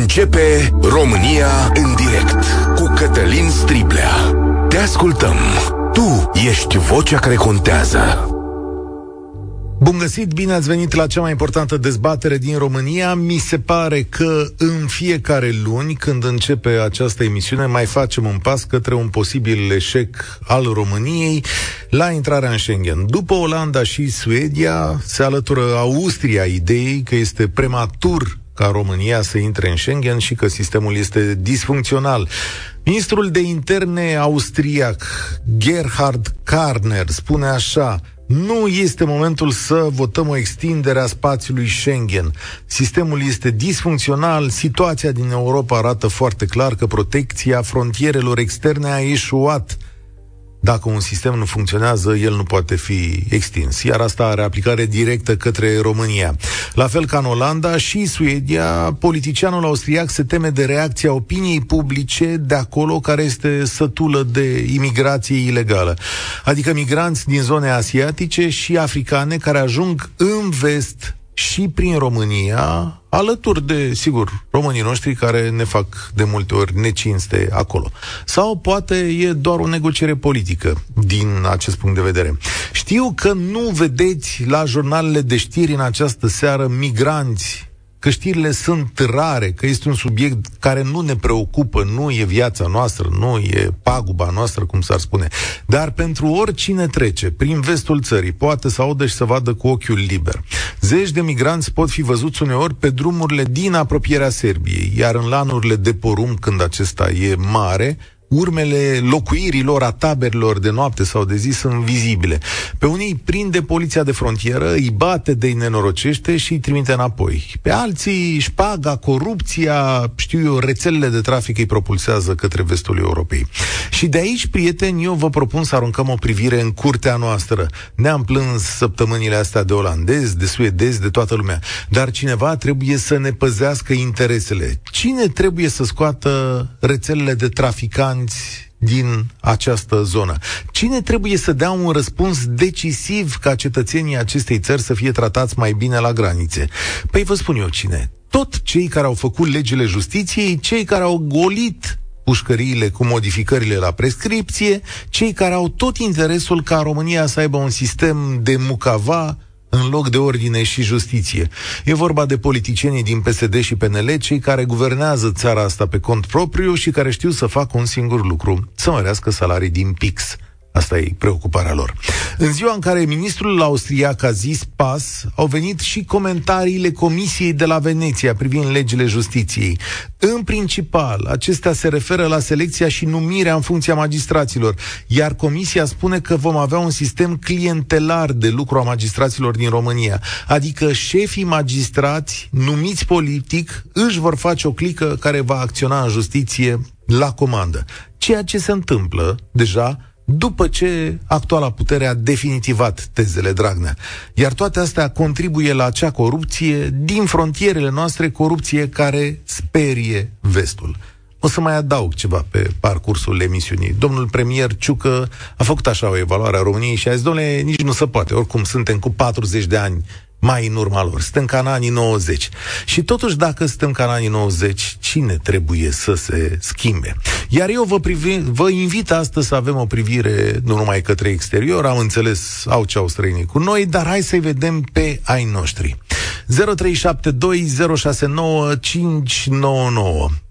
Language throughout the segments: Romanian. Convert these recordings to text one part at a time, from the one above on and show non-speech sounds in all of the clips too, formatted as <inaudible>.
Începe România în direct cu Cătălin Striblea. Te ascultăm. Tu ești vocea care contează. Bun găsit, bine ați venit la cea mai importantă dezbatere din România. Mi se pare că în fiecare luni, când începe această emisiune, mai facem un pas către un posibil eșec al României la intrarea în Schengen. După Olanda și Suedia, se alătură Austria ideii că este prematur ca România să intre în Schengen și că sistemul este disfuncțional. Ministrul de interne austriac, Gerhard Karner, spune așa, nu este momentul să votăm o extindere a spațiului Schengen. Sistemul este disfuncțional, situația din Europa arată foarte clar că protecția frontierelor externe a eșuat. Dacă un sistem nu funcționează, el nu poate fi extins. Iar asta are aplicare directă către România. La fel ca în Olanda și Suedia, politicianul austriac se teme de reacția opiniei publice de acolo care este sătulă de imigrație ilegală. Adică migranți din zone asiatice și africane care ajung în vest și prin România, alături de, sigur, românii noștri care ne fac de multe ori necinste acolo. Sau poate e doar o negociere politică din acest punct de vedere. Știu că nu vedeți la jurnalele de știri în această seară migranți că știrile sunt rare, că este un subiect care nu ne preocupă, nu e viața noastră, nu e paguba noastră, cum s-ar spune. Dar pentru oricine trece prin vestul țării, poate să audă și să vadă cu ochiul liber. Zeci de migranți pot fi văzuți uneori pe drumurile din apropierea Serbiei, iar în lanurile de porum, când acesta e mare, urmele locuirilor, a taberilor de noapte sau de zi sunt vizibile. Pe unii îi prinde poliția de frontieră, îi bate de nenorocește și îi trimite înapoi. Pe alții șpaga, corupția, știu eu, rețelele de trafic îi propulsează către vestul Europei. Și de aici, prieteni, eu vă propun să aruncăm o privire în curtea noastră. Ne-am plâns săptămânile astea de olandezi, de suedezi, de toată lumea. Dar cineva trebuie să ne păzească interesele. Cine trebuie să scoată rețelele de traficanți migranți din această zonă. Cine trebuie să dea un răspuns decisiv ca cetățenii acestei țări să fie tratați mai bine la granițe? Păi vă spun eu cine. Tot cei care au făcut legile justiției, cei care au golit pușcăriile cu modificările la prescripție, cei care au tot interesul ca România să aibă un sistem de mucava în loc de ordine și justiție. E vorba de politicienii din PSD și PNL, cei care guvernează țara asta pe cont propriu și care știu să facă un singur lucru, să mărească salarii din pix. Asta e preocuparea lor. În ziua în care ministrul austriac a zis pas, au venit și comentariile Comisiei de la Veneția privind legile justiției. În principal, acestea se referă la selecția și numirea în funcția magistraților, iar Comisia spune că vom avea un sistem clientelar de lucru a magistraților din România, adică șefii magistrați numiți politic își vor face o clică care va acționa în justiție la comandă. Ceea ce se întâmplă deja după ce actuala putere a definitivat tezele Dragnea. Iar toate astea contribuie la acea corupție din frontierele noastre, corupție care sperie vestul. O să mai adaug ceva pe parcursul emisiunii. Domnul premier Ciucă a făcut așa o evaluare a României și a zis, domnule, nici nu se poate, oricum suntem cu 40 de ani mai în urma lor. Suntem ca în anii 90. Și totuși, dacă suntem ca în anii 90, cine trebuie să se schimbe? Iar eu vă, privi, vă invit astăzi să avem o privire nu numai către exterior, am înțeles, au ce au străinii cu noi, dar hai să-i vedem pe ai noștri. 0372069599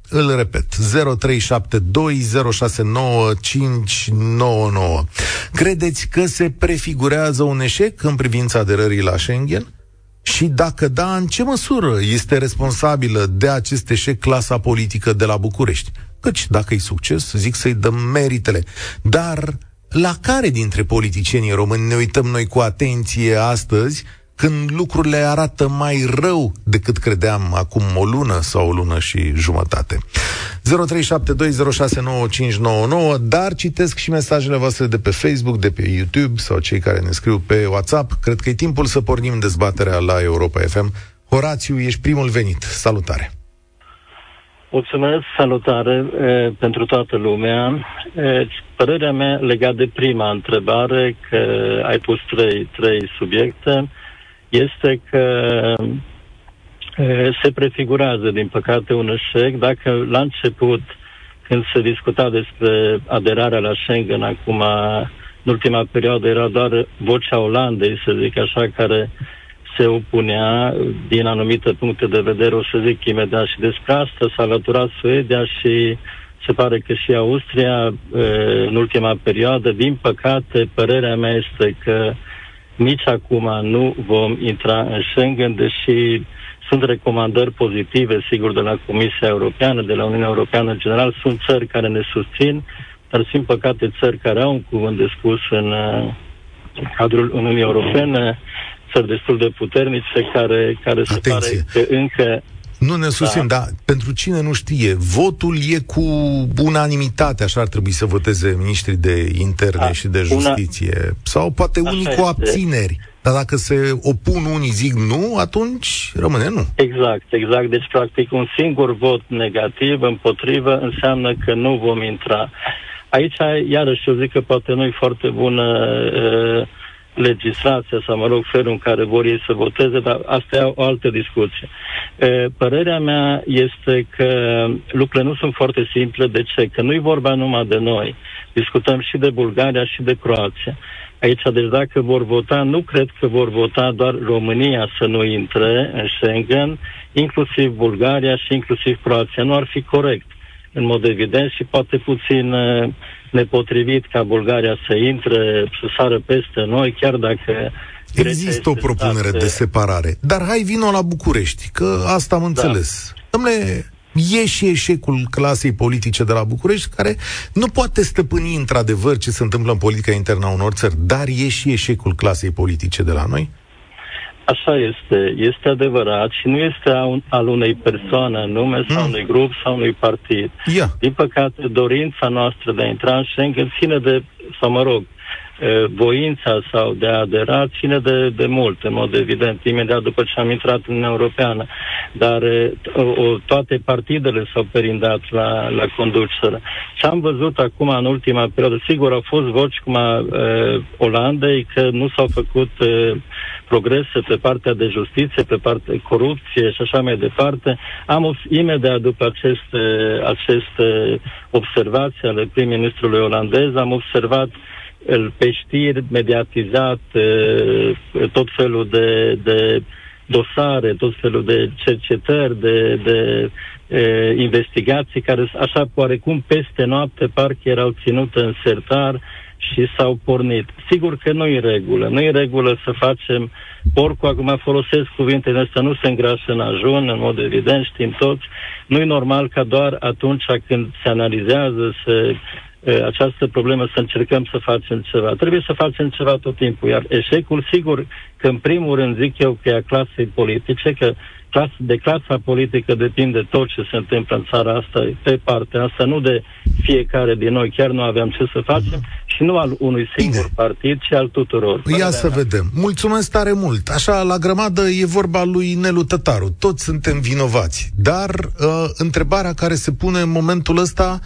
îl repet, 0372069599. Credeți că se prefigurează un eșec în privința aderării la Schengen? Și dacă da, în ce măsură este responsabilă de acest eșec clasa politică de la București? Căci, dacă e succes, zic să-i dăm meritele. Dar la care dintre politicienii români ne uităm noi cu atenție astăzi când lucrurile arată mai rău decât credeam acum o lună sau o lună și jumătate. 0372069599, dar citesc și mesajele voastre de pe Facebook, de pe YouTube sau cei care ne scriu pe WhatsApp. Cred că e timpul să pornim dezbaterea la Europa FM. Horațiu, ești primul venit. Salutare! Mulțumesc, salutare e, pentru toată lumea. E, părerea mea legat de prima întrebare, că ai pus trei, trei subiecte, este că se prefigurează, din păcate, un eșec. Dacă la început, când se discuta despre aderarea la Schengen, acum, în ultima perioadă, era doar vocea Olandei, să zic așa, care se opunea din anumite puncte de vedere, o să zic imediat și despre asta, s-a alăturat Suedia și se pare că și Austria în ultima perioadă. Din păcate, părerea mea este că nici acum nu vom intra în Schengen, deși sunt recomandări pozitive, sigur, de la Comisia Europeană, de la Uniunea Europeană în general. Sunt țări care ne susțin, dar sunt păcate țări care au un cuvânt de spus în, în cadrul Uniunii Europene, țări destul de puternice care, care se pare că încă nu ne susțin, da. dar pentru cine nu știe, votul e cu unanimitate, așa ar trebui să voteze ministrii de interne da, și de justiție. Una... Sau poate așa unii este. cu abțineri. Dar dacă se opun unii zic nu, atunci rămâne nu. Exact, exact. Deci, practic, un singur vot negativ împotrivă înseamnă că nu vom intra. Aici, iarăși, eu zic că poate nu e foarte bună uh, legislația sau, mă rog, felul în care vor ei să voteze, dar asta e o altă discuție. E, părerea mea este că lucrurile nu sunt foarte simple. De ce? Că nu e vorba numai de noi. Discutăm și de Bulgaria și de Croația. Aici, deci dacă vor vota, nu cred că vor vota doar România să nu intre în Schengen, inclusiv Bulgaria și inclusiv Croația. Nu ar fi corect, în mod evident, și poate puțin uh, nepotrivit ca Bulgaria să intre, să sară peste noi, chiar dacă Există o propunere stat... de separare, dar hai vino la București, că asta am da. înțeles. Da. Dom'le, e și eșecul clasei politice de la București, care nu poate stăpâni într-adevăr ce se întâmplă în politica internă a unor țări, dar e și eșecul clasei politice de la noi? Așa este, este adevărat și nu este al unei persoane anume sau mm. unui grup sau unui partid. Yeah. Din păcate, dorința noastră de a intra în Schengen ține de, sau mă rog, voința sau de a adera ține de, de mult, în mod evident, imediat după ce am intrat în Uniunea Europeană. Dar o, toate partidele s-au perindat la, la conducere. Ce am văzut acum în ultima perioadă, sigur, au fost voci cum a uh, Olandei că nu s-au făcut uh, progrese pe partea de justiție, pe partea de corupție și așa mai departe. Am imediat după aceste, aceste observații ale prim-ministrului olandez, am observat uh, pe știri mediatizat tot felul de, de dosare, tot felul de cercetări, de, de e, investigații care așa oarecum peste noapte parcă erau ținute în sertar și s-au pornit. Sigur că nu e regulă. Nu e regulă să facem porcul, acum folosesc cuvintele astea, nu se îngrașă în ajun, în mod evident, știm toți. Nu e normal ca doar atunci când se analizează, se această problemă să încercăm să facem ceva. Trebuie să facem ceva tot timpul, iar eșecul, sigur, că în primul rând zic eu că e a clasei politice, că clas, de clasa politică depinde tot ce se întâmplă în țara asta, pe partea asta, nu de fiecare din noi, chiar nu aveam ce să facem și nu al unui singur Bine. partid, ci al tuturor. Ia să mea. vedem. Mulțumesc tare mult. Așa, la grămadă e vorba lui Nelu Tătaru. Toți suntem vinovați. Dar uh, întrebarea care se pune în momentul ăsta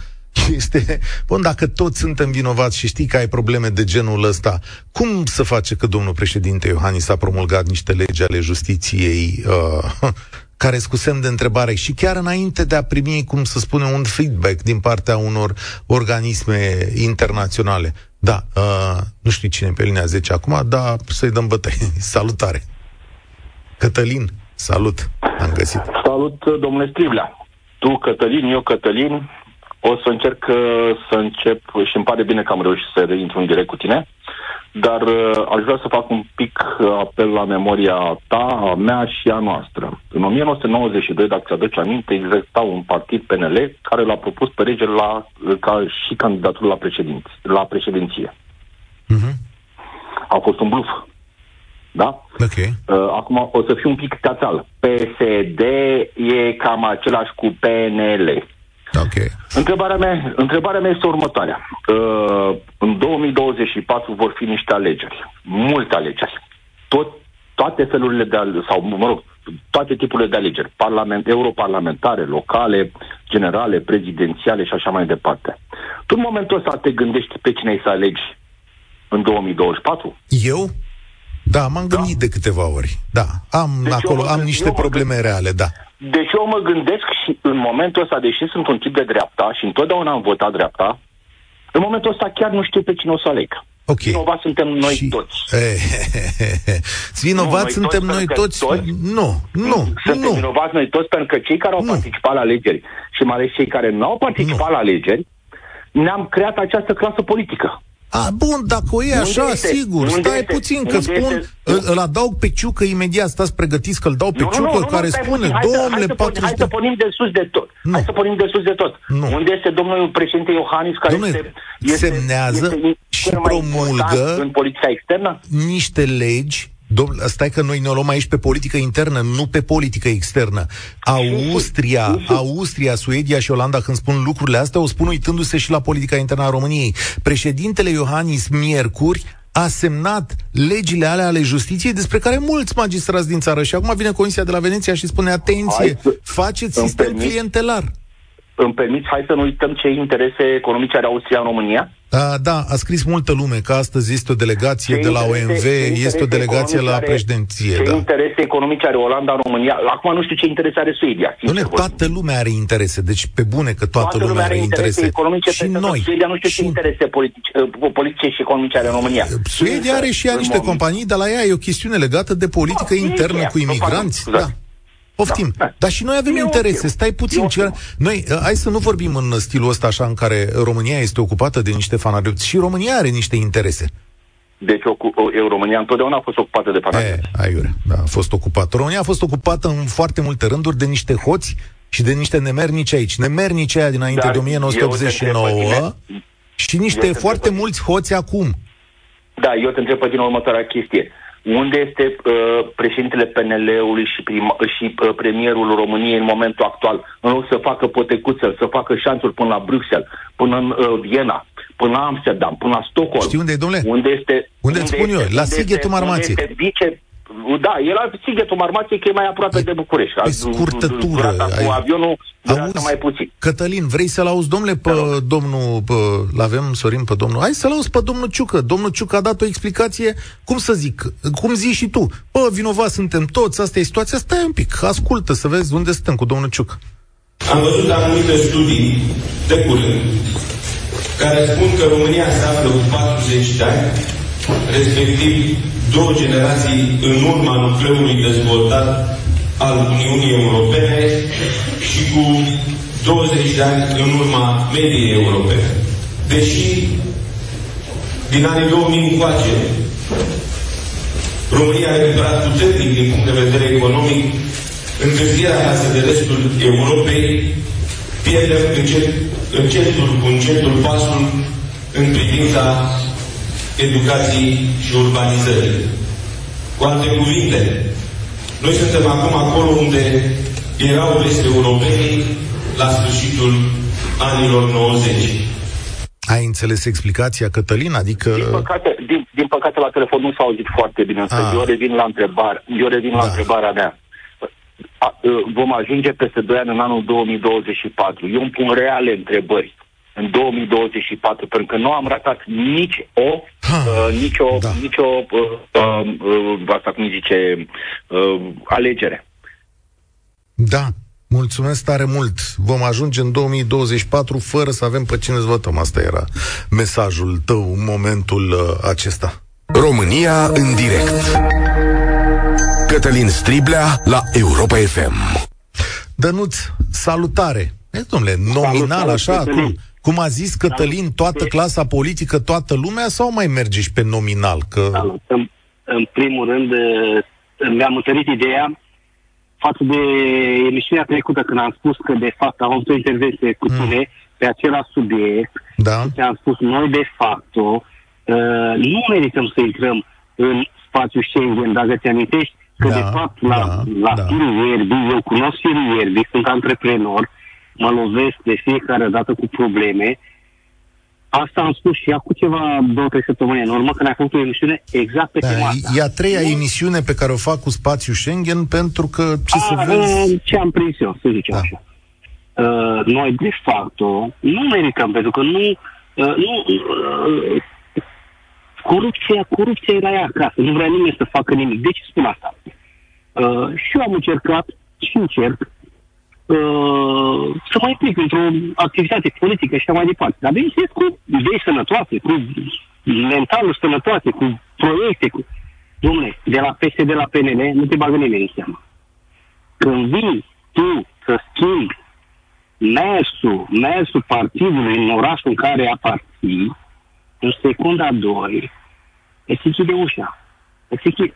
este, bun, dacă toți suntem vinovați și știi că ai probleme de genul ăsta, cum să face că domnul președinte Iohannis a promulgat niște legi ale justiției uh, <laughs> care cu semn de întrebare și chiar înainte de a primi, cum să spunem, un feedback din partea unor organisme internaționale. Da, uh, nu știu cine pe linia 10 acum, dar să-i dăm bătăi. <laughs> Salutare! Cătălin, salut! Am găsit. Salut, domnule Striblea! Tu, Cătălin, eu, Cătălin, o să încerc uh, să încep și îmi pare bine că am reușit să reintru în direct cu tine, dar uh, aș vrea să fac un pic uh, apel la memoria ta, a mea și a noastră. În 1992, dacă ți-aduce aminte, exista un partid PNL care l-a propus pe rege la, ca și candidatul la, președinț, la președinție. Uh-huh. A fost un bluff. Da? Okay. Uh, acum o să fiu un pic teatral. PSD e cam același cu PNL. Okay. Întrebarea, mea, întrebarea mea este următoarea. Uh, în 2024 vor fi niște alegeri, multe alegeri. Tot, toate felurile de sau mă rog, toate tipurile de alegeri, parlament, europarlamentare, locale, generale, prezidențiale și așa mai departe. Tu în momentul ăsta te gândești pe cine ai să alegi în 2024? Eu? Da, m-am gândit da? de câteva ori. Da, am deci acolo, am niște probleme gând... reale, da. Deci eu mă gândesc și în momentul ăsta, deși sunt un tip de dreapta și întotdeauna am votat dreapta, în momentul ăsta chiar nu știu pe cine o să aleg. Ok. Vinovați suntem noi și... toți. <laughs> Vinovați suntem noi toți? toți? Nu, nu, Suntem nu. vinovați noi toți pentru că cei care au nu. participat la alegeri și mai ales cei care nu au participat nu. la alegeri, ne-am creat această clasă politică. A, bun, dacă o e unde așa, este? sigur, unde stai este? puțin, că unde spun, este? îl, îl adaug pe Ciucă imediat, stați pregătiți că îl dau pe nu, Ciucă, nu, nu, care nu, spune, domnule, 40 Hai să pornim de sus de tot. Nu. Hai să pornim de sus de tot. Nu. Unde este domnul președinte Iohannis, care domnule, este, este, semnează este și promulgă în politica externă? niște legi Domnule, stai că noi ne luăm aici pe politică internă, nu pe politică externă. Austria, Austria, Suedia și Olanda, când spun lucrurile astea, o spun uitându-se și la politica internă a României. Președintele Iohannis Miercuri a semnat legile alea ale justiției despre care mulți magistrați din țară și acum vine Comisia de la Veneția și spune atenție, faceți sistem permis, clientelar. Îmi permiți, hai să nu uităm ce interese economice are Austria în România? Da, da, a scris multă lume că astăzi este o delegație ce de la OMV, este o delegație la președinție. Ce da. interese economice are Olanda în România? Acum nu știu ce interese are Suedia. Doamne, toată lumea are interese, deci pe bune că toată, toată lumea, lumea are interese. economice și noi. Suedia nu știu și... ce interese politice, uh, politice și economice are în România. Suedia are și ea niște companii, dar la ea e o chestiune legată de politică no, internă cu imigranți. Da. Poftim. Da, da. Dar și noi avem eu interese. Okay. Stai puțin. Ce... Noi, uh, hai să nu vorbim în stilul ăsta așa în care România este ocupată de niște fanatici. Și România are niște interese. Deci o, o, România întotdeauna a fost ocupată de fanatici. Aiure, da, a fost ocupată. România a fost ocupată în foarte multe rânduri de niște hoți și de niște nemernici aici. Nemernici aia dinainte Dar de 1989 și niște foarte mulți hoți acum. Da, eu te întreb pe din următoarea chestie. Unde este uh, președintele PNL-ului și, prima, și uh, premierul României în momentul actual? În loc să facă potecuță, să facă șanțuri până la Bruxelles, până în uh, Viena, până la Amsterdam, până la Stockholm. Știi unde e, domnule? Unde este... Unde, unde spun este, eu? La Sighetul Marmației. Unde este vice da, e la Sighetul Marmației, că e mai aproape de București. Pe scurtătură. Cu avionul auzi, mai puțin. Cătălin, vrei să-l auzi, domnule, pe da. domnul, pe, l-avem, Sorin, pe domnul, hai să-l auzi pe domnul Ciucă. Domnul Ciucă a dat o explicație, cum să zic, cum zici și tu. Bă, vinovat suntem toți, asta e situația, stai un pic, ascultă să vezi unde suntem cu domnul Ciucă. Am văzut anumite studii de curând care spun că România se află cu 40 de ani, respectiv două generații în urma nucleului dezvoltat al Uniunii Europene și cu 20 de ani în urma mediei europene. Deși din anii 2000 încoace, România a recuperat puternic din punct de vedere economic, întârzierea față de restul Europei, pierdem încet, încetul cu încetul pasul în privința educației și urbanizării. Cu alte cuvinte, noi suntem acum acolo unde erau veste europenii la sfârșitul anilor 90. Ai înțeles explicația, Cătălin? Adică... Din păcate, din, din păcate la telefon nu s-a auzit foarte bine, însă ah. eu revin la întrebare. Eu revin da. la întrebarea mea. A, vom ajunge peste 2 ani în anul 2024. Eu îmi pun reale întrebări în 2024, pentru că nu am ratat nici o, uh, nici o, da. nici o uh, uh, uh, asta cum zice, uh, alegere. Da, Mulțumesc tare mult. Vom ajunge în 2024 fără să avem pe cine să votăm. Asta era mesajul tău în momentul uh, acesta. România în direct. Cătălin Striblea la Europa FM. Dănuț, salutare! E, domnule, nominal așa, acum, cum a zis Cătălin, toată clasa politică, toată lumea, sau mai merge și pe nominal? Că... Da, în, în primul rând, eh, mi-am întărit ideea față de emisiunea trecută, când am spus că, de fapt, am avut o intervenție cu mm. tine pe același subiect. Da. Și am spus, noi, de fapt, uh, nu merităm să intrăm în spațiul Schengen, dacă ți amintești, că, da, de fapt, la, da, la da. Ierbi, eu cunosc Ierbi, sunt antreprenor, mă lovesc de fiecare dată cu probleme. Asta am spus și acum ceva, două, trei săptămâni în urmă, când ai făcut o emisiune exact pe da, tema asta. E a treia nu? emisiune pe care o fac cu spațiu Schengen, pentru că, ce a, să vezi... Ce am prins eu, să zicem da. așa. Uh, noi, de fapt, nu merităm, pentru că nu... Uh, nu uh, Corupția, corupția era ea acasă, nu vrea nimeni să facă nimic. De ce spun asta? Uh, și eu am încercat și încerc uh, să mai implic într-o activitate politică și așa mai departe. Dar bineînțeles cu idei sănătoase, cu mentalul sănătoase, cu proiecte, cu... Dom'le, de la PSD la PNL nu te bagă nimeni în seama. Când vii tu să schimbi mersul, mersul partidului în orașul în care aparții, în secunda 2, îți închide ușa. Îți închide.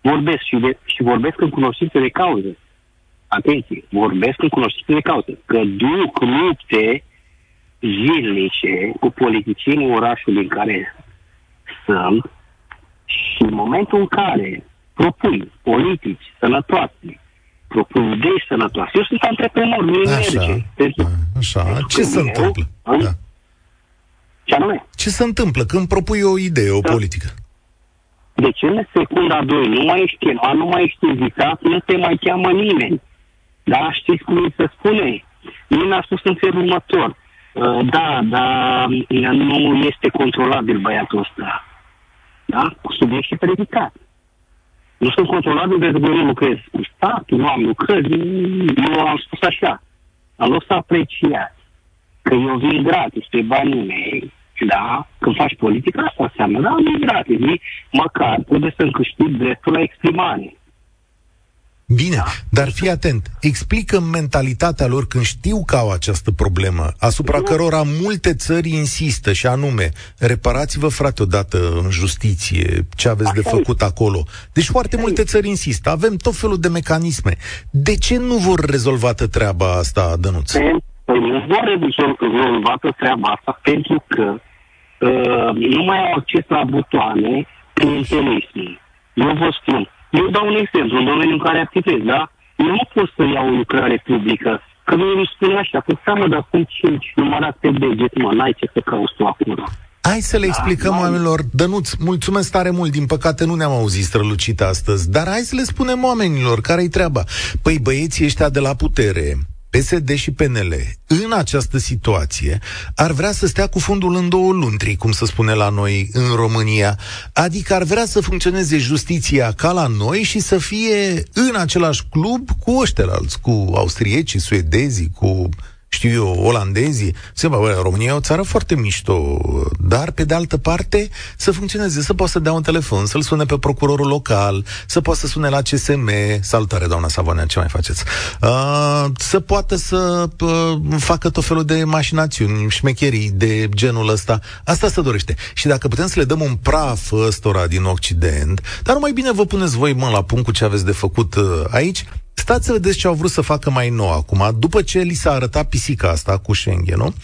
Vorbesc și, de, și vorbesc în cunoștință de cauză. Atenție, vorbesc în cunoștință de cauză. Că duc lupte zilnice cu politicienii orașului în care sunt și în momentul în care propui politici sănătoase, propun idei sănătoase, eu sunt antreprenor, nu merge. Deci, așa, ce se întâmplă? Da. Ce anume? Ce se întâmplă când propui o idee, o da. politică? Deci în secunda 2 nu mai ești chemat, nu mai ești invitat, nu te mai cheamă nimeni. Da? Știți cum se spune? Mie mi-a spus în felul următor. Uh, da, dar nu este controlabil băiatul ăsta. Da? Cu subiect predicat. Nu sunt controlabil pentru că eu nu lucrez cu statul, nu am lucrări, eu am spus așa. Am lăsat să apreciați că eu vin gratis pe banii mei, da, când faci politică, asta înseamnă, da, nu e gratis, măcar trebuie să-mi câștig dreptul la exprimare. Bine, da. dar fii atent. Explică mentalitatea lor când știu că au această problemă, asupra nu. cărora multe țări insistă, și anume, reparați-vă, frate, odată în justiție, ce aveți Așa de făcut e. acolo. Deci foarte Așa multe e. țări insistă. Avem tot felul de mecanisme. De ce nu vor rezolvată treaba asta, Dănuț? Păi nu vor rezolvată treaba asta pentru că uh, nu mai au acces la butoane clientelismii. Eu vă spun, eu dau un exemplu, în domeniul în care activez, da? Eu nu pot să iau o lucrare publică, că nu îmi spune așa, că seamă, dar sunt cinci numărat pe deget, mă, n-ai ce să cauți tu acolo. Hai să le da, explicăm da, oamenilor. Dănuț, mulțumesc tare mult. Din păcate nu ne-am auzit strălucit astăzi, dar hai să le spunem oamenilor care-i treaba. Păi băieții ăștia de la putere, PSD și PNL, în această situație, ar vrea să stea cu fundul în două luntri, cum se spune la noi în România. Adică ar vrea să funcționeze justiția ca la noi și să fie în același club cu ăștialți, cu austriecii, suedezii, cu știu eu, olandezii, se bă, România e o țară foarte mișto, dar pe de altă parte să funcționeze, să poată să dea un telefon, să-l sune pe procurorul local, să poată să sune la CSM, salutare doamna Savonea, ce mai faceți? Uh, să poată să uh, facă tot felul de mașinațiuni, șmecherii de genul ăsta. Asta se dorește. Și dacă putem să le dăm un praf ăstora din Occident, dar mai bine vă puneți voi mă la punct cu ce aveți de făcut uh, aici, Stați să vedeți ce au vrut să facă mai nou acum, după ce li s-a arătat pisica asta cu Schengen,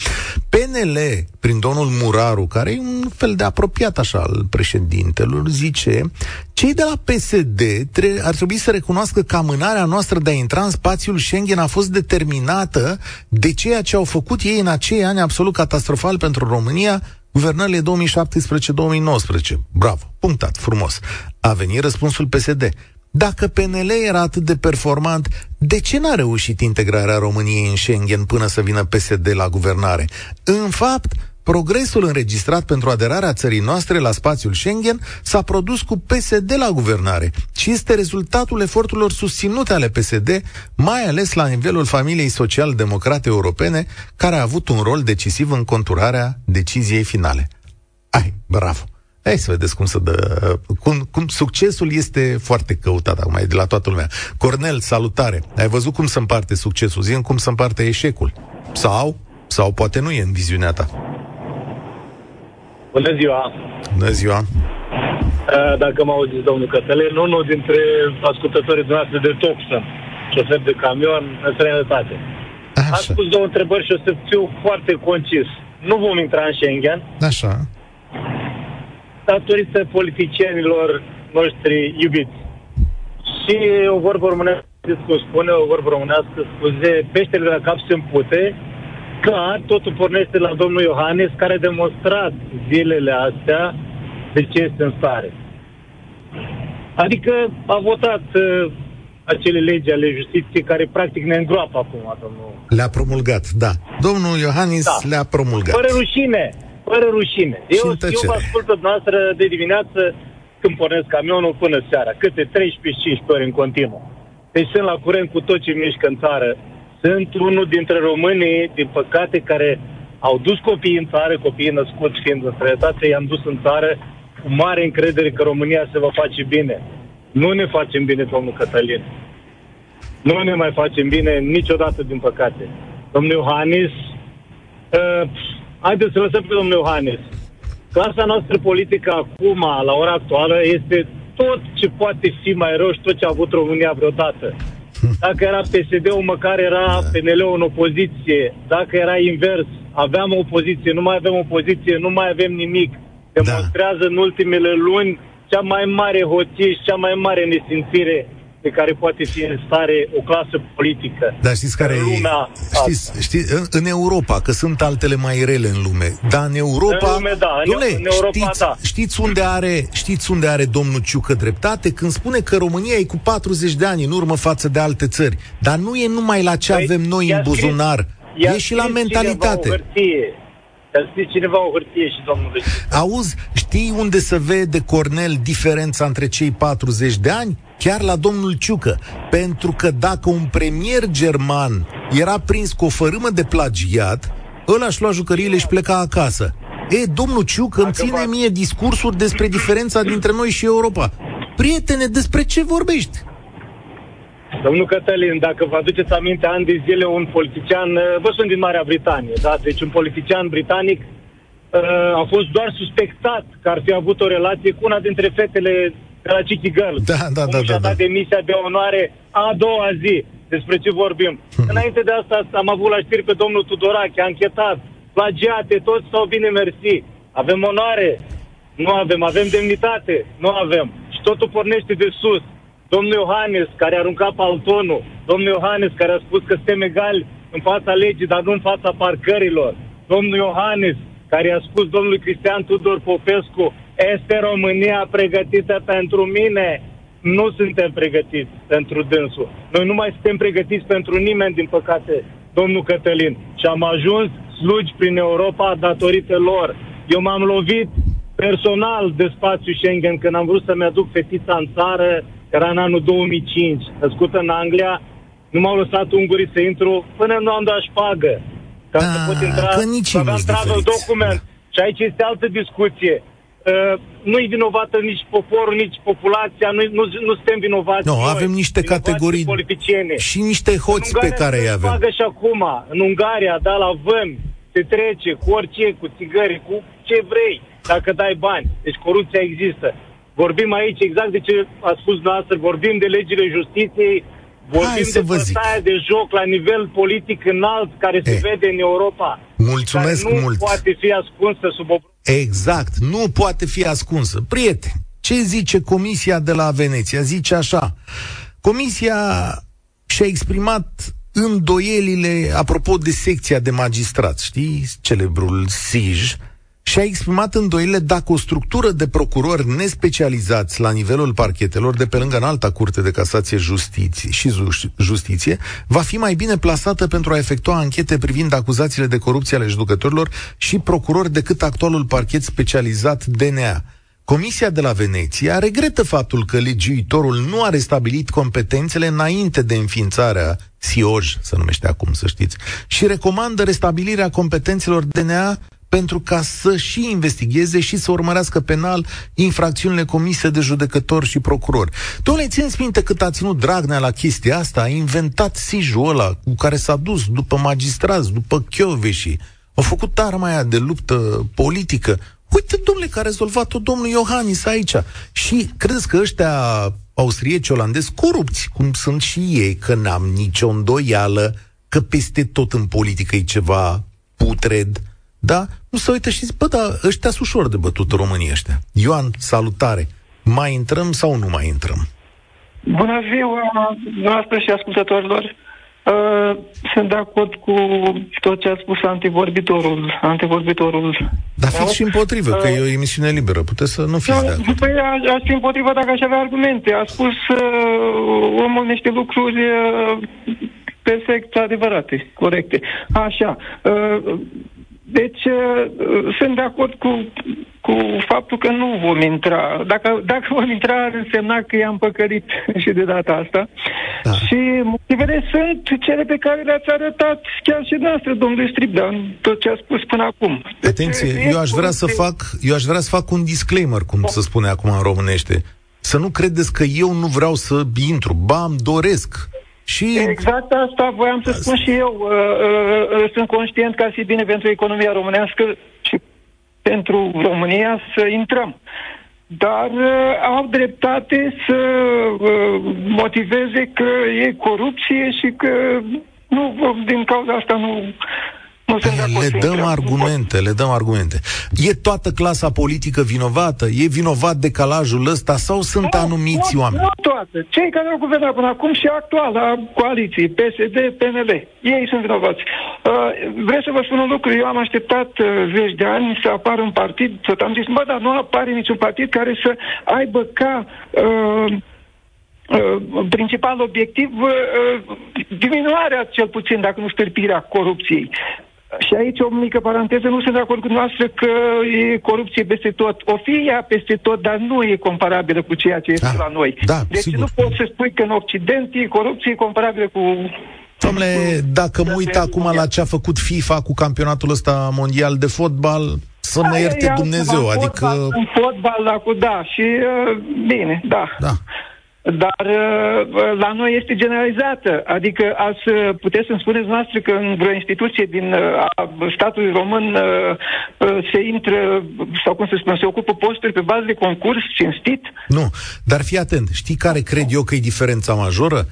PNL, prin domnul Muraru, care e un fel de apropiat așa al președintelor, zice cei de la PSD tre- ar trebui să recunoască că amânarea noastră de a intra în spațiul Schengen a fost determinată de ceea ce au făcut ei în acei ani absolut catastrofal pentru România, guvernările 2017-2019. Bravo, punctat, frumos. A venit răspunsul PSD. Dacă PNL era atât de performant, de ce n-a reușit integrarea României în Schengen până să vină PSD la guvernare? În fapt, progresul înregistrat pentru aderarea țării noastre la spațiul Schengen s-a produs cu PSD la guvernare și este rezultatul eforturilor susținute ale PSD, mai ales la nivelul familiei social-democrate europene, care a avut un rol decisiv în conturarea deciziei finale. Ai, bravo! Hai să vedeți cum să dă, cum, cum succesul este foarte căutat acum, e de la toată lumea. Cornel, salutare! Ai văzut cum se împarte succesul? Zi cum se împarte eșecul. Sau, sau poate nu e în viziunea ta. Bună ziua! Bună ziua! Dacă mă auziți, domnul Cătălin, unul dintre ascultătorii dumneavoastră de top sunt șofer de camion în străinătate. Am spus două întrebări și o să fiu foarte concis. Nu vom intra în Schengen. Așa datorită politicienilor noștri iubiți. Și o vorbă românească, cum spune, o vorbă românească, scuze, peștele de la cap se împute, clar, totul pornește la domnul Iohannis, care a demonstrat zilele astea de ce este în stare. Adică a votat uh, acele legi ale justiției care practic ne îngroapă acum, domnul. Le-a promulgat, da. Domnul Iohannis da. le-a promulgat. Fără rușine. Fără rușine. Eu, eu vă ascult pe noastră de dimineață când pornesc camionul până seara. Câte 13-15 ore în continuu. Deci sunt la curent cu tot ce mișcă în țară. Sunt unul dintre românii, din păcate, care au dus copiii în țară, copiii născuți fiind în străinătate, i-am dus în țară cu mare încredere că România se va face bine. Nu ne facem bine, domnul Cătălin. Nu ne mai facem bine niciodată, din păcate. Domnul Iohannis, uh, haideți să lăsăm pe domnul Iohannis. Clasa noastră politică acum, la ora actuală, este tot ce poate fi mai rău și tot ce a avut România vreodată. Dacă era PSD-ul, măcar era da. PNL-ul în opoziție. Dacă era invers, aveam o opoziție, nu mai avem opoziție, nu mai avem nimic. Demonstrează da. în ultimele luni cea mai mare hoție și cea mai mare nesimțire pe care poate fi în stare o clasă politică. Dar știți care lumea e? Știți, știți, în, în Europa, că sunt altele mai rele în lume, dar în Europa... În lume, da. Dom'le, în Europa, știți, da. Știți unde, are, știți unde are domnul Ciucă dreptate? Când spune că România e cu 40 de ani în urmă față de alte țări. Dar nu e numai la ce păi, avem noi în buzunar. E și la mentalitate. Să scris cineva o hârtie și domnului. Auzi, știi unde se vede, Cornel, diferența între cei 40 de ani? Chiar la domnul Ciucă. Pentru că dacă un premier german era prins cu o fărâmă de plagiat, ăla își lua jucăriile și pleca acasă. E, domnul Ciucă îmi ține mie discursuri despre diferența dintre noi și Europa. Prietene, despre ce vorbești? Domnul Cătălin, dacă vă aduceți aminte, ani de zile un politician, uh, vă sunt din Marea Britanie, da? Deci un politician britanic uh, a fost doar suspectat că ar fi avut o relație cu una dintre fetele de la Chicky Girl. Da, da, da. Și-a da, dat da. demisia de onoare a doua zi. Despre ce vorbim? Hmm. Înainte de asta am avut la știri pe domnul Tudorache, anchetat, plagiate, toți stau bine, mersi. Avem onoare? Nu avem. Avem demnitate? Nu avem. Și totul pornește de sus. Domnul Iohannes, care a aruncat paltonul, domnul Iohannes, care a spus că suntem egali în fața legii, dar nu în fața parcărilor, domnul Iohannes, care a spus domnului Cristian Tudor Popescu, este România pregătită pentru mine? Nu suntem pregătiți pentru dânsul. Noi nu mai suntem pregătiți pentru nimeni, din păcate, domnul Cătălin. Și am ajuns slugi prin Europa datorită lor. Eu m-am lovit personal de spațiu Schengen când am vrut să-mi aduc fetița în țară era în anul 2005, născută în Anglia, nu m-au lăsat ungurii să intru până nu am dat șpagă. Ca A, să pot ah, intra, că nici să aveam travel document. Și aici este altă discuție. Uh, nu-i vinovată nici poporul, nici populația, nu, nu, nu suntem vinovați Nu, noi, avem niște categorii politiciene. și niște hoți pe care îi avem. și acum. În Ungaria, da, la văm, se trece cu orice, cu țigări, cu ce vrei, dacă dai bani. Deci corupția există. Vorbim aici exact de ce a spus noastră, vorbim de legile justiției, vorbim de bătaia de joc la nivel politic înalt care se e. vede în Europa. Mulțumesc care nu mult. poate fi ascunsă sub o... Exact, nu poate fi ascunsă. Prieteni, ce zice Comisia de la Veneția? Zice așa, Comisia și-a exprimat îndoielile apropo de secția de magistrați, știți, celebrul SIJ, și a exprimat îndoile dacă o structură de procurori nespecializați la nivelul parchetelor de pe lângă înalta curte de casație justiție și justiție va fi mai bine plasată pentru a efectua anchete privind acuzațiile de corupție ale judecătorilor și procurori decât actualul parchet specializat DNA. Comisia de la Veneția regretă faptul că legiuitorul nu a restabilit competențele înainte de înființarea SIOJ, să numește acum, să știți, și recomandă restabilirea competențelor DNA pentru ca să și investigheze și să urmărească penal infracțiunile comise de judecători și procurori. Domnule, țineți minte cât a ținut Dragnea la chestia asta, a inventat sijul ăla cu care s-a dus după magistrați, după chioveși, a făcut arma aia de luptă politică. Uite, domnule, că a rezolvat-o domnul Iohannis aici. Și credeți că ăștia austrieci, olandezi, corupți, cum sunt și ei, că n-am nicio îndoială că peste tot în politică e ceva putred, da? Nu se uită și zic, bă, da, ăștia sunt ușor de bătut România ăștia. Ioan, salutare! Mai intrăm sau nu mai intrăm? Bună ziua, noastră și ascultătorilor! Uh, sunt de acord cu tot ce a spus antivorbitorul. antivorbitorul. Dar fiți și împotrivă, uh, că e o emisiune liberă. Puteți să nu fiți da, de acord. Păi aș fi împotrivă dacă aș avea argumente. A spus uh, omul niște lucruri uh, perfect adevărate, corecte. Așa. Uh, deci uh, sunt de acord cu, cu faptul că nu vom intra. Dacă, dacă vom intra, ar însemna că i-am păcărit <laughs> și de data asta. Da. Și motivele sunt cele pe care le-ați arătat chiar și noastră, domnule Stribda, în tot ce a spus până acum. Atenție, deci, eu aș vrea să fac, eu aș vrea să fac un disclaimer, cum se spune acum în românește. Să nu credeți că eu nu vreau să intru. Ba, îmi doresc și... Exact asta voiam să spun și eu. Uh, uh, uh, sunt conștient că ar fi bine pentru economia românească și pentru România să intrăm. Dar au dreptate să motiveze că e corupție și că nu, din cauza asta nu nu sunt le dăm argumente, le dăm argumente. E toată clasa politică vinovată? E vinovat decalajul ăsta sau sunt nu, anumiți nu, oameni? Nu toate. Cei care au guvernat până acum și actuala coaliție, PSD, PNL. Ei sunt vinovați. Uh, vreau să vă spun un lucru. Eu am așteptat uh, zeci de ani să apară un partid, tot am zis, bă, dar nu apare niciun partid care să aibă ca... Uh, Uh, principal obiectiv uh, diminuarea, cel puțin, dacă nu stârpirea corupției. Și aici o mică paranteză, nu sunt de acord cu noastră că e corupție peste tot. O fi ea peste tot, dar nu e comparabilă cu ceea ce este da, la noi. Da, deci sigur. nu poți să spui că în Occident e corupție comparabilă cu Domnule, dacă mă uit acum la ce a făcut FIFA cu campionatul ăsta mondial de fotbal, să mă ierte Dumnezeu, adică... În fotbal, la cu da, și uh, bine, da. Da. Dar uh, la noi este generalizată. Adică ați uh, puteți să-mi spuneți noastră că în vreo instituție din uh, statului român se intră, sau cum să spun, se ocupă posturi pe bază de concurs cinstit? Nu, dar fii atent. Știi care cred eu că e diferența majoră?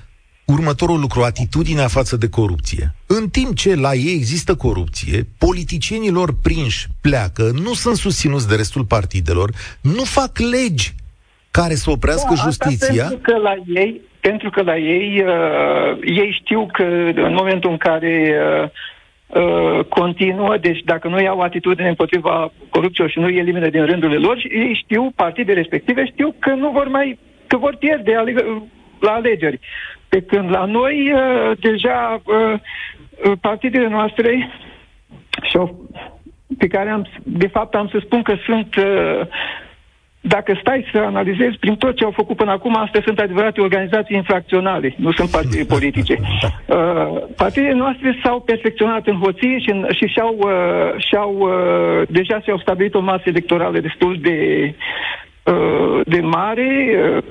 Următorul lucru, atitudinea față de corupție. În timp ce la ei există corupție, politicienilor prinși pleacă, nu sunt susținuți de restul partidelor, nu fac legi care să oprească da, justiția. Pentru că la ei, pentru că la ei, uh, ei știu că în momentul în care uh, uh, continuă, deci dacă nu iau atitudine împotriva corupției și nu îi elimină din rândurile lor, ei știu, partidele respective știu că nu vor mai, că vor pierde aleg- la alegeri. Pe când la noi, uh, deja, uh, uh partidele noastre și pe care am, de fapt am să spun că sunt uh, dacă stai să analizezi prin tot ce au făcut până acum, astea sunt adevărate organizații infracționale, nu sunt partide politice. <laughs> Uh, partidele noastre s-au perfecționat în hoție și, și și-au, uh, și-au uh, deja și-au stabilit o masă electorală destul de, uh, de mare. Uh,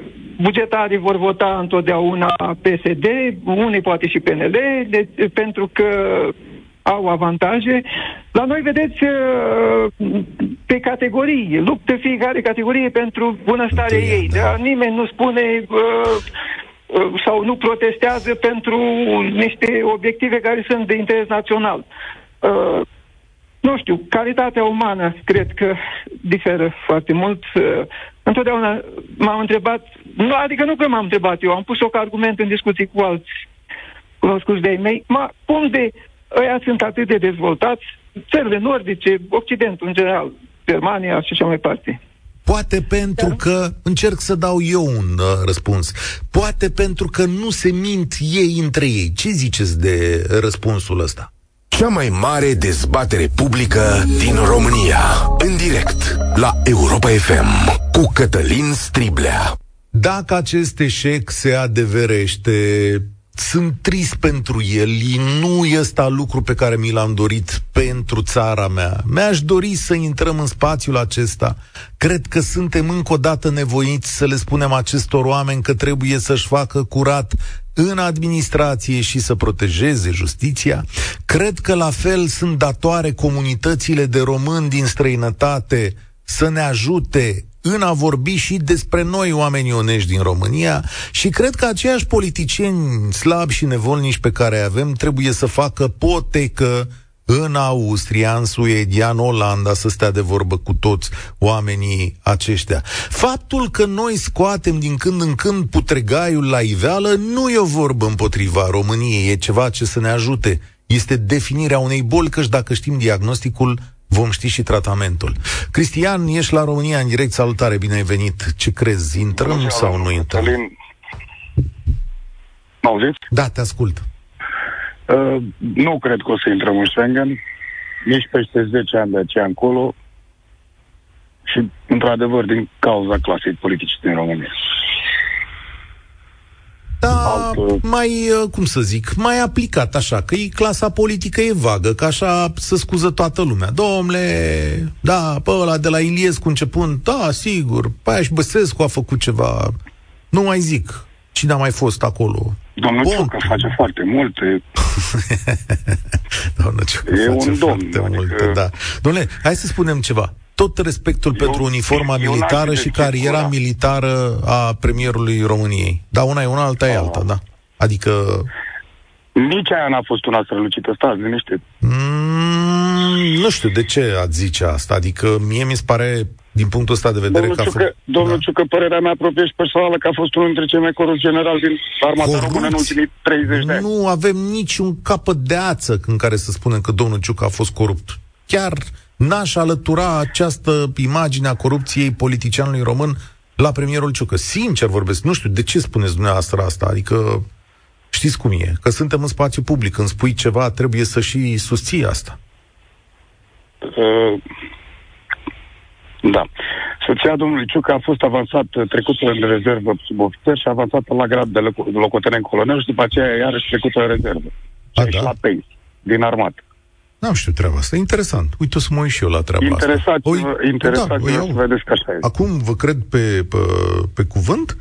bugetarii vor vota întotdeauna PSD, unii poate și PNL, de, pentru că au avantaje. La noi, vedeți, uh, pe categorii, luptă fiecare categorie pentru bunăstarea ei. Da. Dar nimeni nu spune uh, uh, sau nu protestează pentru niște obiective care sunt de interes național. Nu știu, calitatea umană cred că diferă foarte mult. Întotdeauna m-am întrebat, nu, adică nu că m-am întrebat eu, am pus-o ca argument în discuții cu alți cunoscuți de-ai mei, ma, cum de ăia sunt atât de dezvoltați, țările nordice, Occidentul în general, Germania și așa mai departe. Poate pentru da. că, încerc să dau eu un uh, răspuns, poate pentru că nu se mint ei între ei. Ce ziceți de răspunsul ăsta? Cea mai mare dezbatere publică din România. În direct la Europa FM cu Cătălin Striblea. Dacă acest eșec se adeverește, sunt trist pentru el, nu e ăsta lucru pe care mi l-am dorit pentru țara mea. Mi-aș dori să intrăm în spațiul acesta. Cred că suntem încă o dată nevoiți să le spunem acestor oameni că trebuie să-și facă curat în administrație și să protejeze justiția. Cred că la fel sunt datoare comunitățile de români din străinătate să ne ajute în a vorbi și despre noi, oamenii onești din România și cred că aceiași politicieni slabi și nevolnici pe care avem trebuie să facă potecă în Austria, în Suedia, în Olanda, să stea de vorbă cu toți oamenii aceștia. Faptul că noi scoatem din când în când putregaiul la iveală nu e o vorbă împotriva României, e ceva ce să ne ajute. Este definirea unei boli, căci dacă știm diagnosticul, vom ști și tratamentul. Cristian, ești la România în direct, salutare, bine ai venit. Ce crezi, intrăm Bună sau nu intrăm? Mă auziți? Da, te ascult. Uh, nu cred că o să intrăm în Schengen. nici peste 10 ani de aceea încolo și, într-adevăr, din cauza clasei politice din România. Da, Alt, mai, uh, cum să zic, mai aplicat așa, că e clasa politică e vagă, că așa să scuză toată lumea. Domnule, da, pe ăla de la Iliescu începând, da, sigur, pe aia și Băsescu a făcut ceva. Nu mai zic. Cine a mai fost acolo? Domnul Bun. Ciucă face foarte multe. <laughs> Domnul Ciucă e face un domn. Foarte adică... multe, da. Domnule, hai să spunem ceva tot respectul eu, pentru uniforma militară și cariera militară a premierului României. Da, una e una, alta e alta, da. Adică... Nici aia n-a fost una strălucită, stați liniște. Mm, nu știu, de ce ați zice asta? Adică mie mi se pare, din punctul ăsta de vedere, domnul că a fost... Domnul da. Ciucă, părerea mea proprie și personală că a fost unul dintre cei mai corupți generali din armata Corupți? română în ultimii 30 de ani. Nu avem niciun capăt de ață în care să spunem că domnul Ciucă a fost corupt. Chiar n-aș alătura această imagine a corupției politicianului român la premierul Ciucă. Sincer vorbesc, nu știu, de ce spuneți dumneavoastră asta? Adică, știți cum e, că suntem în spațiu public, când spui ceva, trebuie să și susții asta. Uh, da. Soția domnului Ciucă a fost avansat, trecută în rezervă sub ofițer și avansată la grad de locotenent colonel și după aceea iarăși trecută în rezervă. A, și da? la pensie, din armată. N-am știut treaba asta. Interesant. Uite, o să mă uit și eu la treaba interesat, asta. Oi, interesat da, să vedeți că așa e. Acum vă cred pe, pe, pe cuvânt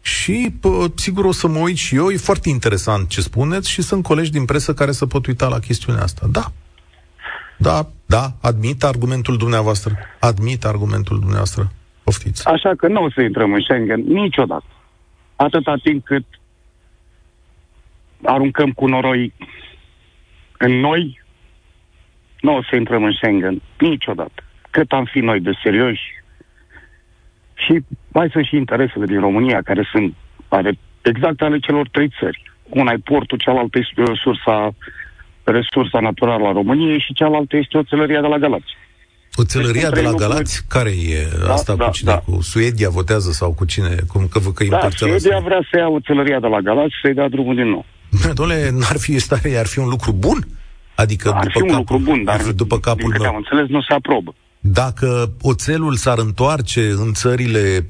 și pe, sigur o să mă uit și eu. E foarte interesant ce spuneți și sunt colegi din presă care să pot uita la chestiunea asta. Da. Da, da, admit argumentul dumneavoastră. Admit argumentul dumneavoastră. Poftiți. Așa că nu o să intrăm în Schengen niciodată. Atâta timp cât aruncăm cu noroi în noi, nu o să intrăm în Schengen niciodată. Cât am fi noi de serioși și mai sunt și interesele din România, care sunt are exact ale celor trei țări. Una e portul, cealaltă este resursa, resursa naturală a României și cealaltă este oțelăria de la Galați. Oțelăria deci, de la Galați? Care e da, asta da, cu cine? Da. Cu Suedia votează sau cu cine? Cum că, că da, Suedia vrea să ia oțelăria de la Galați și să-i dea drumul din nou. <laughs> Doamne, n-ar fi stare, ar fi un lucru bun? Adică Ar după fi un capul, lucru bun, dar după capul din meu, am înțeles, nu se aprobă. Dacă oțelul s-ar întoarce în țările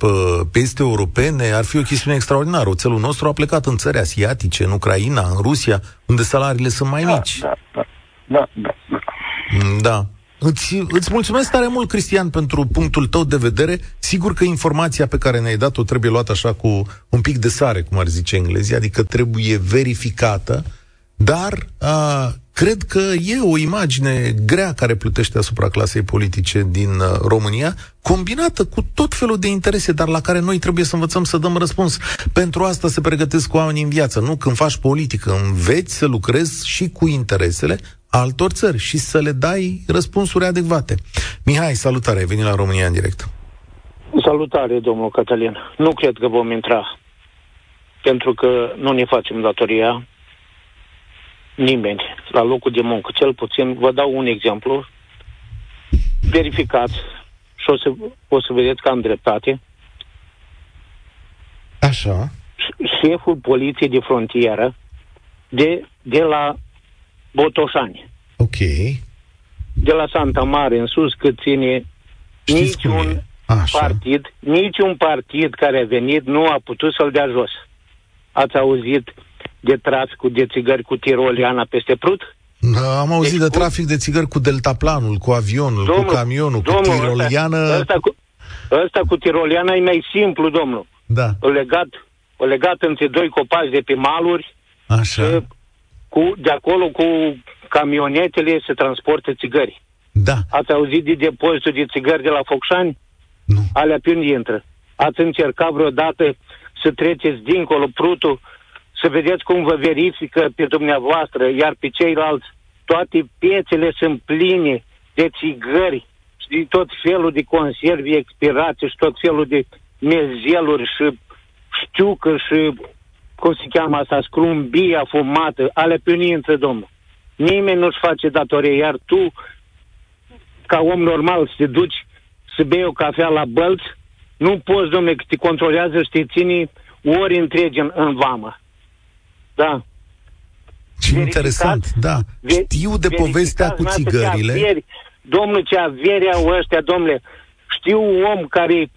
peste europene, ar fi o chestiune extraordinară. Oțelul nostru a plecat în țări asiatice, în Ucraina, în Rusia, unde salariile sunt mai da, mici. Da, da, da, da. Da. da. Îți, îți mulțumesc tare mult, Cristian, pentru punctul tău de vedere. Sigur că informația pe care ne-ai dat-o trebuie luată așa cu un pic de sare, cum ar zice englezii, adică trebuie verificată, dar a, Cred că e o imagine grea care plutește asupra clasei politice din uh, România, combinată cu tot felul de interese, dar la care noi trebuie să învățăm să dăm răspuns. Pentru asta se pregătesc cu oamenii în viață, nu? Când faci politică, înveți să lucrezi și cu interesele altor țări și să le dai răspunsuri adecvate. Mihai, salutare, ai venit la România în direct. Salutare, domnul Cătălin. Nu cred că vom intra, pentru că nu ne facem datoria, nimeni la locul de muncă. Cel puțin, vă dau un exemplu, verificat și o să, o să vedeți că am dreptate. Așa. Șeful poliției de frontieră de, de la Botoșani. Ok. De la Santa Mare în sus, cât ține Știți niciun Așa. partid, niciun partid care a venit nu a putut să-l dea jos. Ați auzit de traficul de țigări cu tiroliana peste Prut? Da, am auzit deci, de trafic de țigări cu deltaplanul, cu avionul, domnul, cu camionul, domnul, cu tiroliană... Ăsta, ăsta, cu, ăsta cu tiroliana e mai simplu, domnul. Da. O legat, o legat între doi copaci de pe maluri. Așa. Cu, de acolo cu camionetele se transportă țigări. Da. Ați auzit de depozitul de țigări de la Focșani? Nu. Alea pe unde intră? Ați încercat vreodată să treceți dincolo prutul să vedeți cum vă verifică pe dumneavoastră, iar pe ceilalți toate piețele sunt pline de țigări și tot felul de conservi expirate și tot felul de mezeluri și știucă și cum se cheamă asta, scrumbia fumată, ale pe intră, domnul. Nimeni nu-și face datorie, iar tu, ca om normal, să te duci să bei o cafea la bălți, nu poți, domnule, că te controlează și te ține ori întregi în, în vamă. Da. Ce interesant, da. Știu de povestea cu țigările. domnul, ce avere au ăștia, domnule. Știu un om care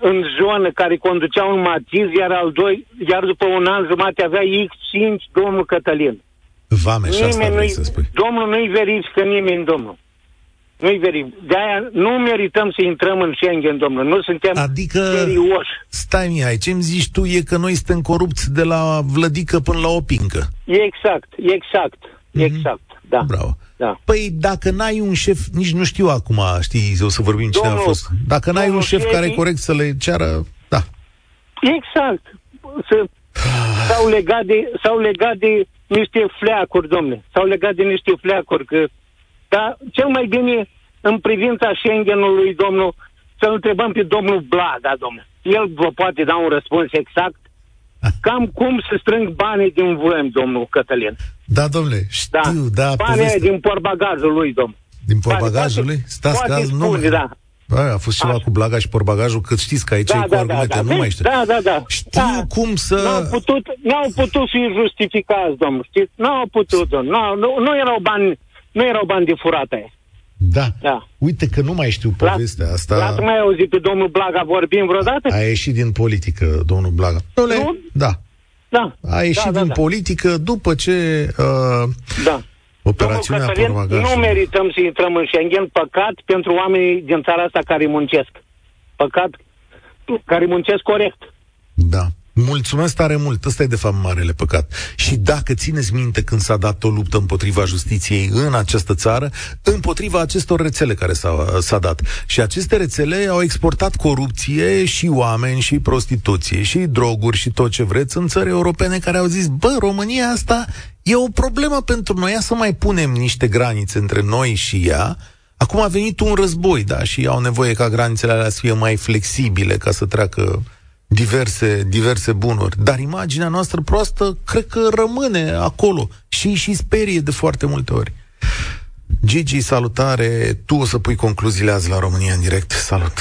în zonă care conducea un matiz, iar al doi, iar după un an jumate avea X5, domnul Cătălin. Vame, și asta vrei să spui. Domnul nu-i verifică nimeni, domnul. Nu-i verifică. De-aia nu merităm să intrăm în Schengen, domnul. Nu suntem adică, serioși. Stai, Mihai, ce-mi zici tu e că noi suntem corupți de la vlădică până la opincă. Exact, exact, mm-hmm. exact, da. Bravo. Da. Păi dacă n-ai un șef, nici nu știu acum, știi, o să vorbim cine domnul, a fost. Dacă n-ai un șef care e corect să le ceară, da. Exact. Să, s-au legat de, s-au legat de niște fleacuri, domne. S-au legat de niște fleacuri, că dar cel mai bine în privința Schengenului, domnul, să întrebăm pe domnul Blaga, domnule. El vă poate da un răspuns exact Cam cum se strâng banii din VM, domnul Cătălin. Da, domnule, știu, da. da banii poveste... din porbagajul lui, domn. Din porbagajul lui? Stați că nu... Da. Bă, a fost ceva Așa. cu blaga și porbagajul, că știți că aici da, e cu da, da argumente, da, da. nu mai știu. Da, da, da. Știu da. cum să... N-au putut, n-au putut fi justificați, domnul, știți? N-au putut, domnul. Nu, nu, nu erau bani, nu erau bani de furate. Da. da. Uite că nu mai știu povestea la, asta. L-ați mai auzit pe domnul Blaga vorbim vreodată? A ieșit din politică, domnul Blaga. Dole, nu? Da. Da. A ieșit da, da, din da. politică după ce uh, da. operațiunea Cătălin, Nu merităm să intrăm în Schengen, păcat pentru oamenii din țara asta care muncesc. Păcat care muncesc corect. Da. Mulțumesc tare mult, ăsta e de fapt marele păcat. Și dacă țineți minte când s-a dat o luptă împotriva justiției în această țară, împotriva acestor rețele care s-a, s-a dat. Și aceste rețele au exportat corupție și oameni și prostituție și droguri și tot ce vreți în țări europene care au zis, bă, România asta e o problemă pentru noi, ia să mai punem niște granițe între noi și ea, Acum a venit un război, da, și au nevoie ca granițele alea să fie mai flexibile ca să treacă diverse, diverse bunuri, dar imaginea noastră proastă cred că rămâne acolo și și sperie de foarte multe ori. Gigi, salutare! Tu o să pui concluziile azi la România în direct. Salut!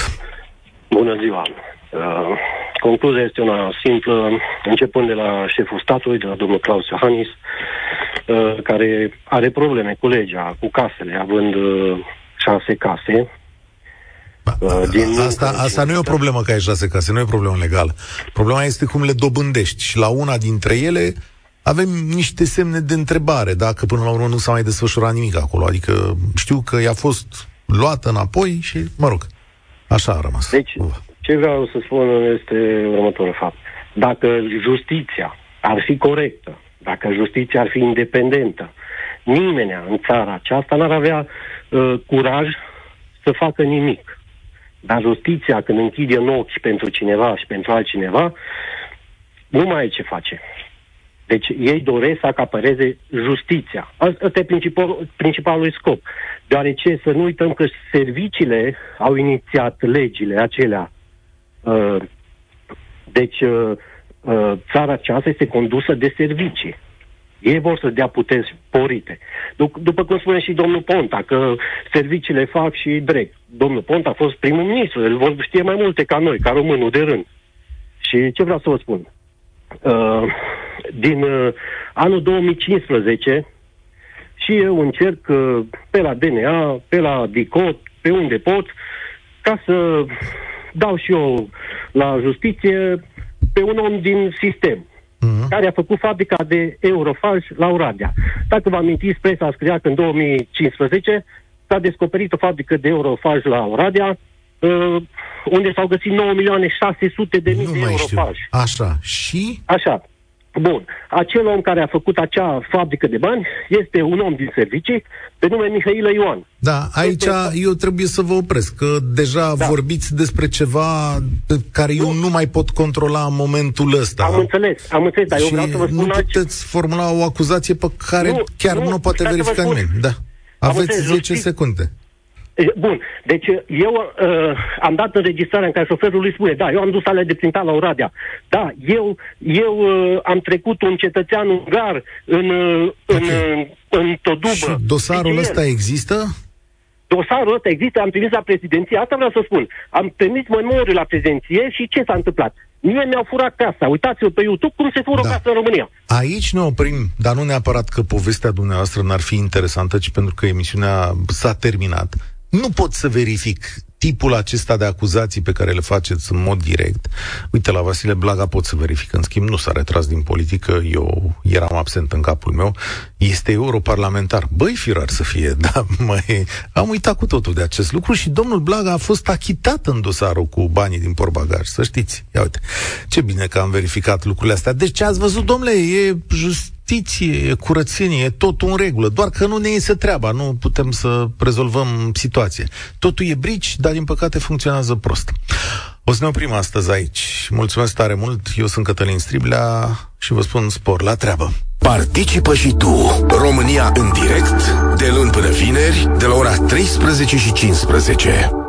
Bună ziua! Uh, concluzia este una simplă, începând de la șeful statului, de la domnul Claus Iohannis, uh, care are probleme cu legea, cu casele, având uh, șase case, Uh, din asta, asta nu e o problemă că ai șase case, nu e o problemă legală. Problema este cum le dobândești și la una dintre ele avem niște semne de întrebare dacă până la urmă nu s-a mai desfășurat nimic acolo. Adică știu că i-a fost luată înapoi și, mă rog, așa a rămas. Deci, ce vreau să spun este următorul fapt. Dacă justiția ar fi corectă, dacă justiția ar fi independentă, nimeni în țara aceasta n-ar avea uh, curaj să facă nimic. Dar justiția, când închide în ochi pentru cineva și pentru altcineva, nu mai e ce face. Deci ei doresc să acapareze justiția. Asta e principal, principalul scop. Deoarece să nu uităm că serviciile au inițiat legile acelea. Uh, deci uh, uh, țara aceasta este condusă de servicii. Ei vor să dea puteri sporite. Dup- după cum spune și domnul Ponta, că serviciile fac și drept. Domnul Ponta a fost primul ministru, el vor știe mai multe ca noi, ca românul de rând. Și ce vreau să vă spun? Uh, din uh, anul 2015 și eu încerc uh, pe la DNA, pe la DICOT, pe unde pot, ca să dau și eu la justiție pe un om din sistem uh-huh. Care a făcut fabrica de Eurofaj la Oradea. Dacă vă amintiți, presa scria că în 2015 s-a descoperit o fabrică de Eurofaj la Oradea, uh, unde s-au găsit 9 milioane 600 de mii de Eurofaj. Știu. Așa. Și? Așa. Bun. Acel om care a făcut acea fabrică de bani este un om din servicii pe nume Mihailă Ioan. Da, aici este... eu trebuie să vă opresc, că deja da. vorbiți despre ceva care nu. eu nu mai pot controla în momentul ăsta. Am înțeles, am înțeles, dar eu vreau să vă spun nu puteți formula o acuzație pe care nu, chiar nu, nu poate verifica nimeni. Da. Aveți 10 secunde. Bun, deci eu uh, am dat înregistrarea în care șoferul lui spune, da, eu am dus alea de printat la Oradea. Da, eu, eu uh, am trecut un cetățean ungar în, uh, okay. în, uh, în Todubă. Și dosarul ăsta există? Dosarul ăsta există, am trimis la prezidenție, asta vreau să spun. Am trimis memoriul la prezidenție și ce s-a întâmplat? Mie mi-au furat casa. Uitați-vă pe YouTube cum se fură da. casa în România. Aici ne oprim, dar nu neapărat că povestea dumneavoastră n-ar fi interesantă, ci pentru că emisiunea s-a terminat. Nu pot să verific tipul acesta de acuzații pe care le faceți în mod direct. Uite, la Vasile Blaga pot să verific, în schimb, nu s-a retras din politică, eu eram absent în capul meu, este europarlamentar. Băi, firar să fie, <laughs> da, mai am uitat cu totul de acest lucru și domnul Blaga a fost achitat în dosarul cu banii din porbagaj, să știți. Ia uite, ce bine că am verificat lucrurile astea. Deci ce ați văzut, domnule, e just justiție, curățenie, e totul în regulă, doar că nu ne iese treaba, nu putem să rezolvăm situația. Totul e brici, dar din păcate funcționează prost. O să ne oprim astăzi aici. Mulțumesc tare mult, eu sunt Cătălin Striblea și vă spun spor la treabă. Participă și tu, România în direct, de luni până vineri, de la ora 13 și 15.